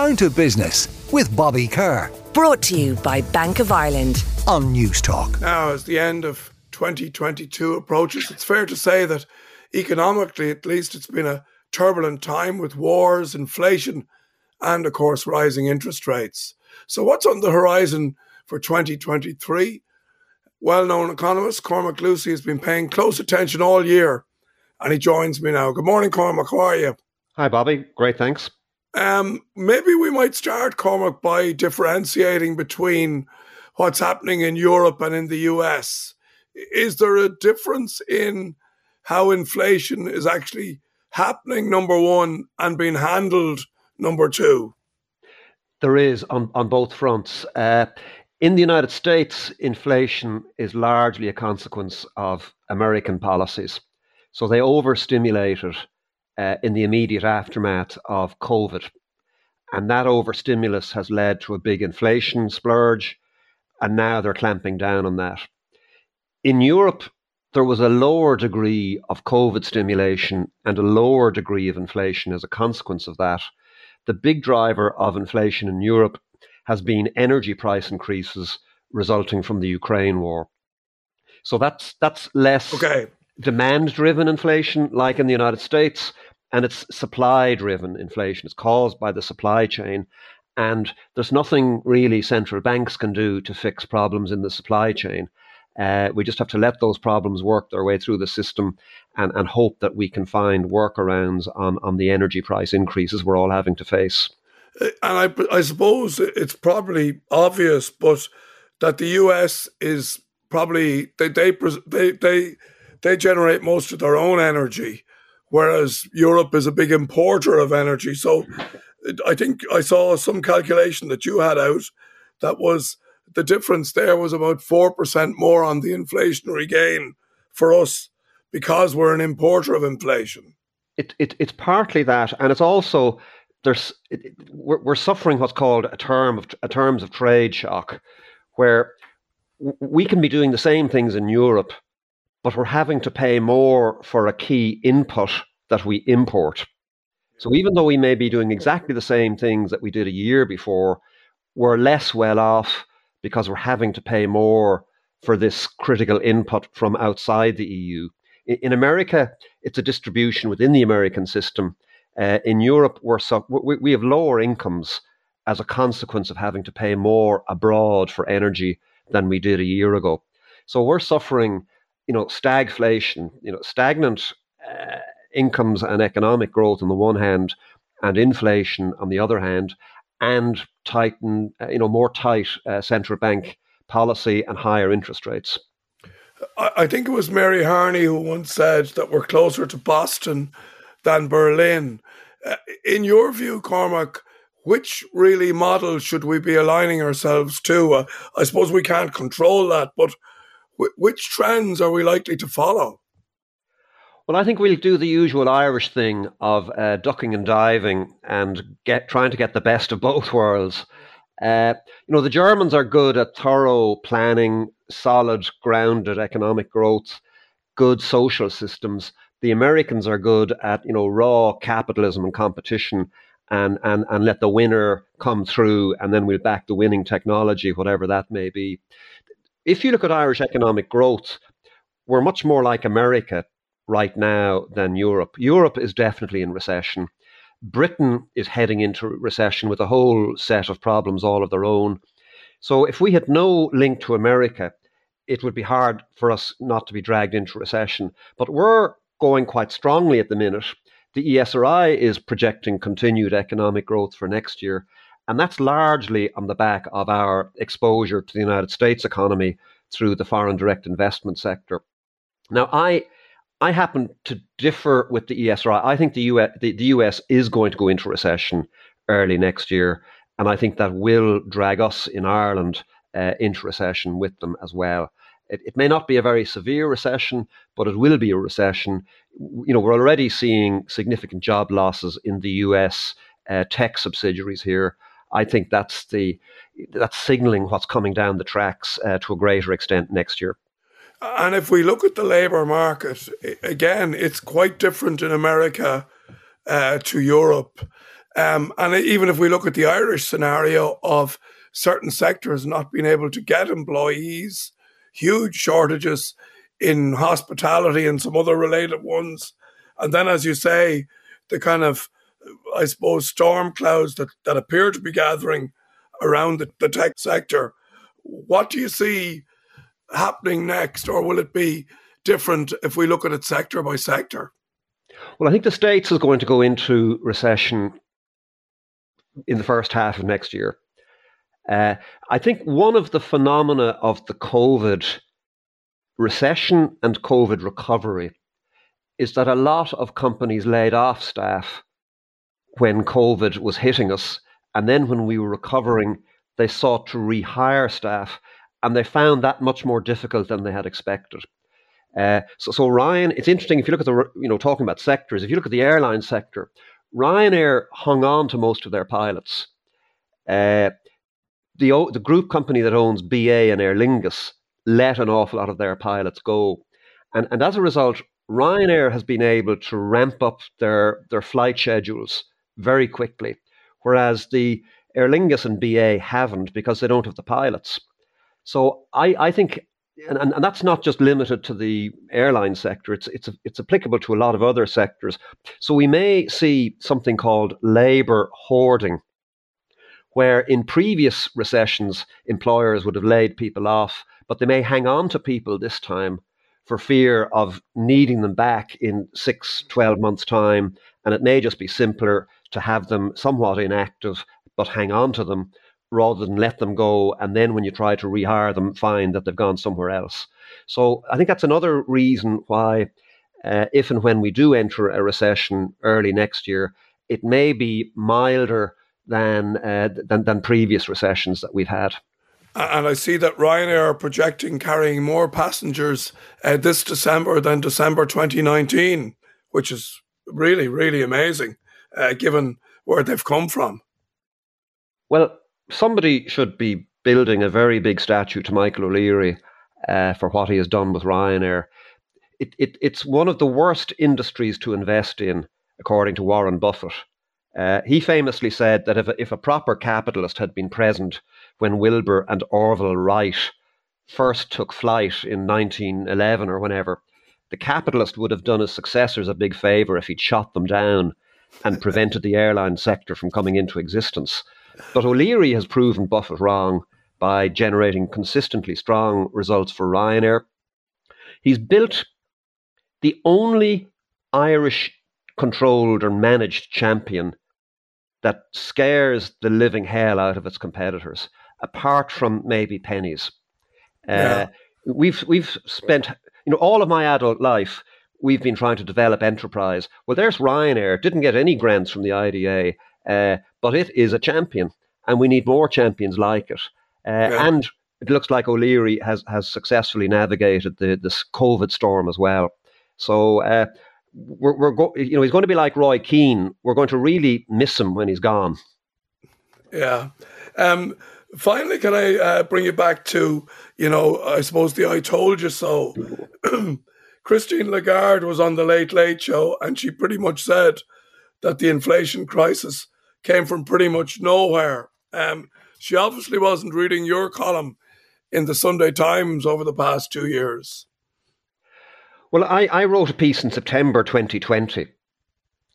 Down to Business with Bobby Kerr. Brought to you by Bank of Ireland. On Newstalk. Now, as the end of 2022 approaches, it's fair to say that economically, at least, it's been a turbulent time with wars, inflation, and of course, rising interest rates. So, what's on the horizon for 2023? Well known economist Cormac Lucey has been paying close attention all year, and he joins me now. Good morning, Cormac. How are you? Hi, Bobby. Great, thanks. Um, maybe we might start, Cormac, by differentiating between what's happening in Europe and in the US. Is there a difference in how inflation is actually happening, number one, and being handled, number two? There is on, on both fronts. Uh, in the United States, inflation is largely a consequence of American policies. So they overstimulated uh, in the immediate aftermath of COVID. And that overstimulus has led to a big inflation splurge, and now they're clamping down on that. In Europe, there was a lower degree of COVID stimulation and a lower degree of inflation as a consequence of that. The big driver of inflation in Europe has been energy price increases resulting from the Ukraine war. So that's that's less okay. demand driven inflation like in the United States and it's supply driven inflation. It's caused by the supply chain. And there's nothing really central banks can do to fix problems in the supply chain. Uh, we just have to let those problems work their way through the system and, and hope that we can find workarounds on, on the energy price increases we're all having to face. Uh, and I, I suppose it's probably obvious, but that the US is probably they they they they, they generate most of their own energy whereas Europe is a big importer of energy. So I think I saw some calculation that you had out that was the difference there was about 4% more on the inflationary gain for us because we're an importer of inflation. It, it, it's partly that, and it's also there's it, we're, we're suffering what's called a term of a terms of trade shock, where we can be doing the same things in Europe but we're having to pay more for a key input that we import. So even though we may be doing exactly the same things that we did a year before, we're less well off because we're having to pay more for this critical input from outside the EU. In America, it's a distribution within the American system. Uh, in Europe, we're so, we, we have lower incomes as a consequence of having to pay more abroad for energy than we did a year ago. So we're suffering you know, stagflation, you know, stagnant uh, incomes and economic growth on the one hand, and inflation on the other hand, and tighten, uh, you know, more tight uh, central bank policy and higher interest rates. I think it was Mary Harney who once said that we're closer to Boston than Berlin. Uh, in your view, Cormac, which really model should we be aligning ourselves to? Uh, I suppose we can't control that, but which trends are we likely to follow? Well, I think we'll do the usual Irish thing of uh, ducking and diving and get trying to get the best of both worlds. Uh, you know, the Germans are good at thorough planning, solid, grounded economic growth, good social systems. The Americans are good at you know raw capitalism and competition, and and and let the winner come through, and then we'll back the winning technology, whatever that may be if you look at Irish economic growth, we're much more like America right now than Europe. Europe is definitely in recession. Britain is heading into recession with a whole set of problems all of their own. So if we had no link to America, it would be hard for us not to be dragged into recession. But we're going quite strongly at the minute. The ESRI is projecting continued economic growth for next year. And that's largely on the back of our exposure to the United States economy through the foreign direct investment sector. Now, I I happen to differ with the ESRI. I think the US, the, the US is going to go into recession early next year, and I think that will drag us in Ireland uh, into recession with them as well. It, it, may not be a very severe recession, but it will be a recession. You know, we're already seeing significant job losses in the US uh, tech subsidiaries here. I think that's the that's signaling what's coming down the tracks uh, to a greater extent next year. And if we look at the labour market again, it's quite different in America uh, to Europe. Um, and even if we look at the Irish scenario of certain sectors not being able to get employees, huge shortages in hospitality and some other related ones. And then, as you say, the kind of, I suppose, storm clouds that, that appear to be gathering around the, the tech sector. What do you see happening next, or will it be different if we look at it sector by sector? Well, I think the States is going to go into recession in the first half of next year. Uh, I think one of the phenomena of the COVID recession and COVID recovery is that a lot of companies laid off staff when COVID was hitting us. And then when we were recovering, they sought to rehire staff. And they found that much more difficult than they had expected. Uh, so, so Ryan, it's interesting if you look at the, you know, talking about sectors, if you look at the airline sector, Ryanair hung on to most of their pilots. Uh, the, the group company that owns BA and Aer Lingus let an awful lot of their pilots go. And, and as a result, Ryanair has been able to ramp up their, their flight schedules very quickly, whereas the Aer Lingus and BA haven't because they don't have the pilots. So I, I think, and, and, and that's not just limited to the airline sector, it's, it's, it's applicable to a lot of other sectors. So we may see something called labour hoarding where in previous recessions, employers would have laid people off, but they may hang on to people this time for fear of needing them back in six, 12 months' time. And it may just be simpler to have them somewhat inactive, but hang on to them rather than let them go. And then when you try to rehire them, find that they've gone somewhere else. So I think that's another reason why, uh, if and when we do enter a recession early next year, it may be milder than, uh, than, than previous recessions that we've had. And I see that Ryanair are projecting carrying more passengers uh, this December than December 2019, which is really, really amazing uh, given where they've come from. Well, somebody should be building a very big statue to Michael O'Leary uh, for what he has done with Ryanair. It, it, it's one of the worst industries to invest in, according to Warren Buffett. Uh, he famously said that if a, if a proper capitalist had been present when Wilbur and Orville Wright first took flight in 1911 or whenever, the capitalist would have done his successors a big favour if he'd shot them down and prevented the airline sector from coming into existence. But O'Leary has proven Buffett wrong by generating consistently strong results for Ryanair. He's built the only Irish controlled or managed champion that scares the living hell out of its competitors, apart from maybe Penneys. Uh. We've we've spent you know all of my adult life we've been trying to develop enterprise. Well, there's Ryanair. Didn't get any grants from the IDA, uh, but it is a champion, and we need more champions like it. Uh, yeah. And it looks like O'Leary has has successfully navigated the this COVID storm as well. So uh, we're, we're go- you know he's going to be like Roy Keane. We're going to really miss him when he's gone. Yeah. Um, finally, can I uh, bring you back to you know I suppose the I told you so. Christine Lagarde was on the Late Late Show, and she pretty much said that the inflation crisis came from pretty much nowhere. Um, she obviously wasn't reading your column in the Sunday Times over the past two years. Well, I, I wrote a piece in September 2020.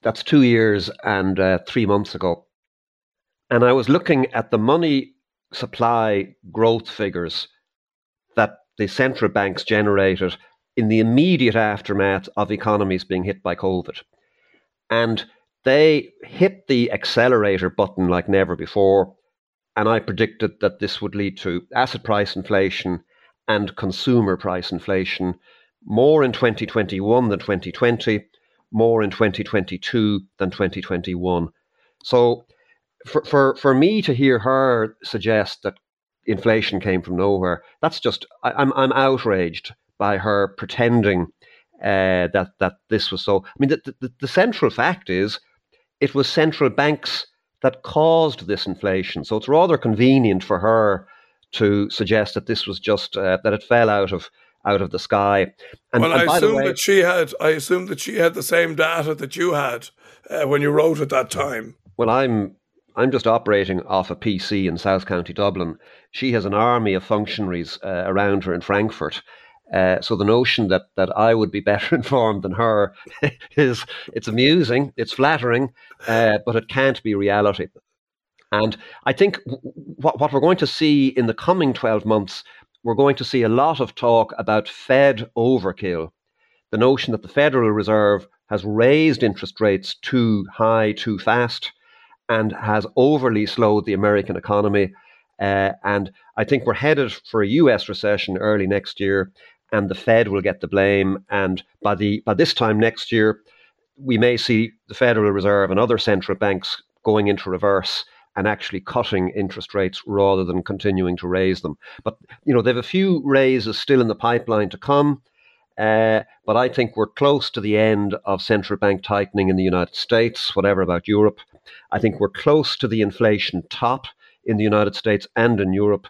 That's two years and uh, three months ago. And I was looking at the money supply growth figures that the central banks generated in the immediate aftermath of economies being hit by COVID. And they hit the accelerator button like never before. And I predicted that this would lead to asset price inflation and consumer price inflation more in 2021 than 2020, more in 2022 than 2021. So for, for, for me to hear her suggest that inflation came from nowhere, that's just, I, I'm, I'm outraged by her pretending uh, that, that this was so. I mean, the, the, the central fact is it was central banks that caused this inflation. So it's rather convenient for her to suggest that this was just uh, that it fell out of out of the sky. And, well, and I assume way, that she had. I assume that she had the same data that you had uh, when you wrote at that time. Well, I'm I'm just operating off a PC in South County Dublin. She has an army of functionaries uh, around her in Frankfurt. Uh, so the notion that that I would be better informed than her is it's amusing, it's flattering, uh, but it can't be reality. And I think what what we're going to see in the coming twelve months, we're going to see a lot of talk about Fed overkill. The notion that the Federal Reserve has raised interest rates too high, too fast, and has overly slowed the American economy. Uh, and I think we're headed for a US recession early next year, and the Fed will get the blame. And by the by this time next year, we may see the Federal Reserve and other central banks going into reverse and actually cutting interest rates rather than continuing to raise them. But you know, they have a few raises still in the pipeline to come. Uh, but I think we're close to the end of central bank tightening in the United States, whatever about Europe. I think we're close to the inflation top in the United States and in Europe.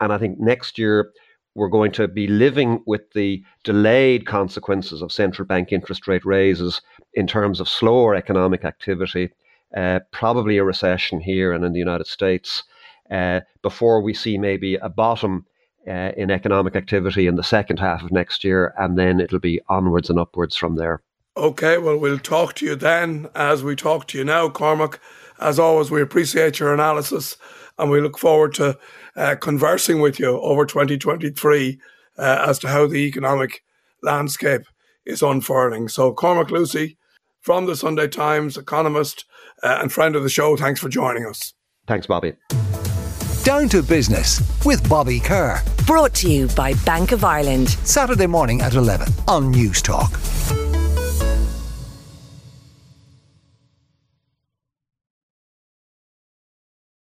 And I think next year we're going to be living with the delayed consequences of central bank interest rate raises in terms of slower economic activity, uh, probably a recession here and in the United States, uh, before we see maybe a bottom uh, in economic activity in the second half of next year, and then it'll be onwards and upwards from there. Okay, well, we'll talk to you then as we talk to you now, Cormac. As always, we appreciate your analysis and we look forward to uh, conversing with you over 2023 uh, as to how the economic landscape is unfurling. So, Cormac Lucey from the Sunday Times, economist uh, and friend of the show, thanks for joining us. Thanks, Bobby. Down to Business with Bobby Kerr. Brought to you by Bank of Ireland. Saturday morning at 11 on Newstalk.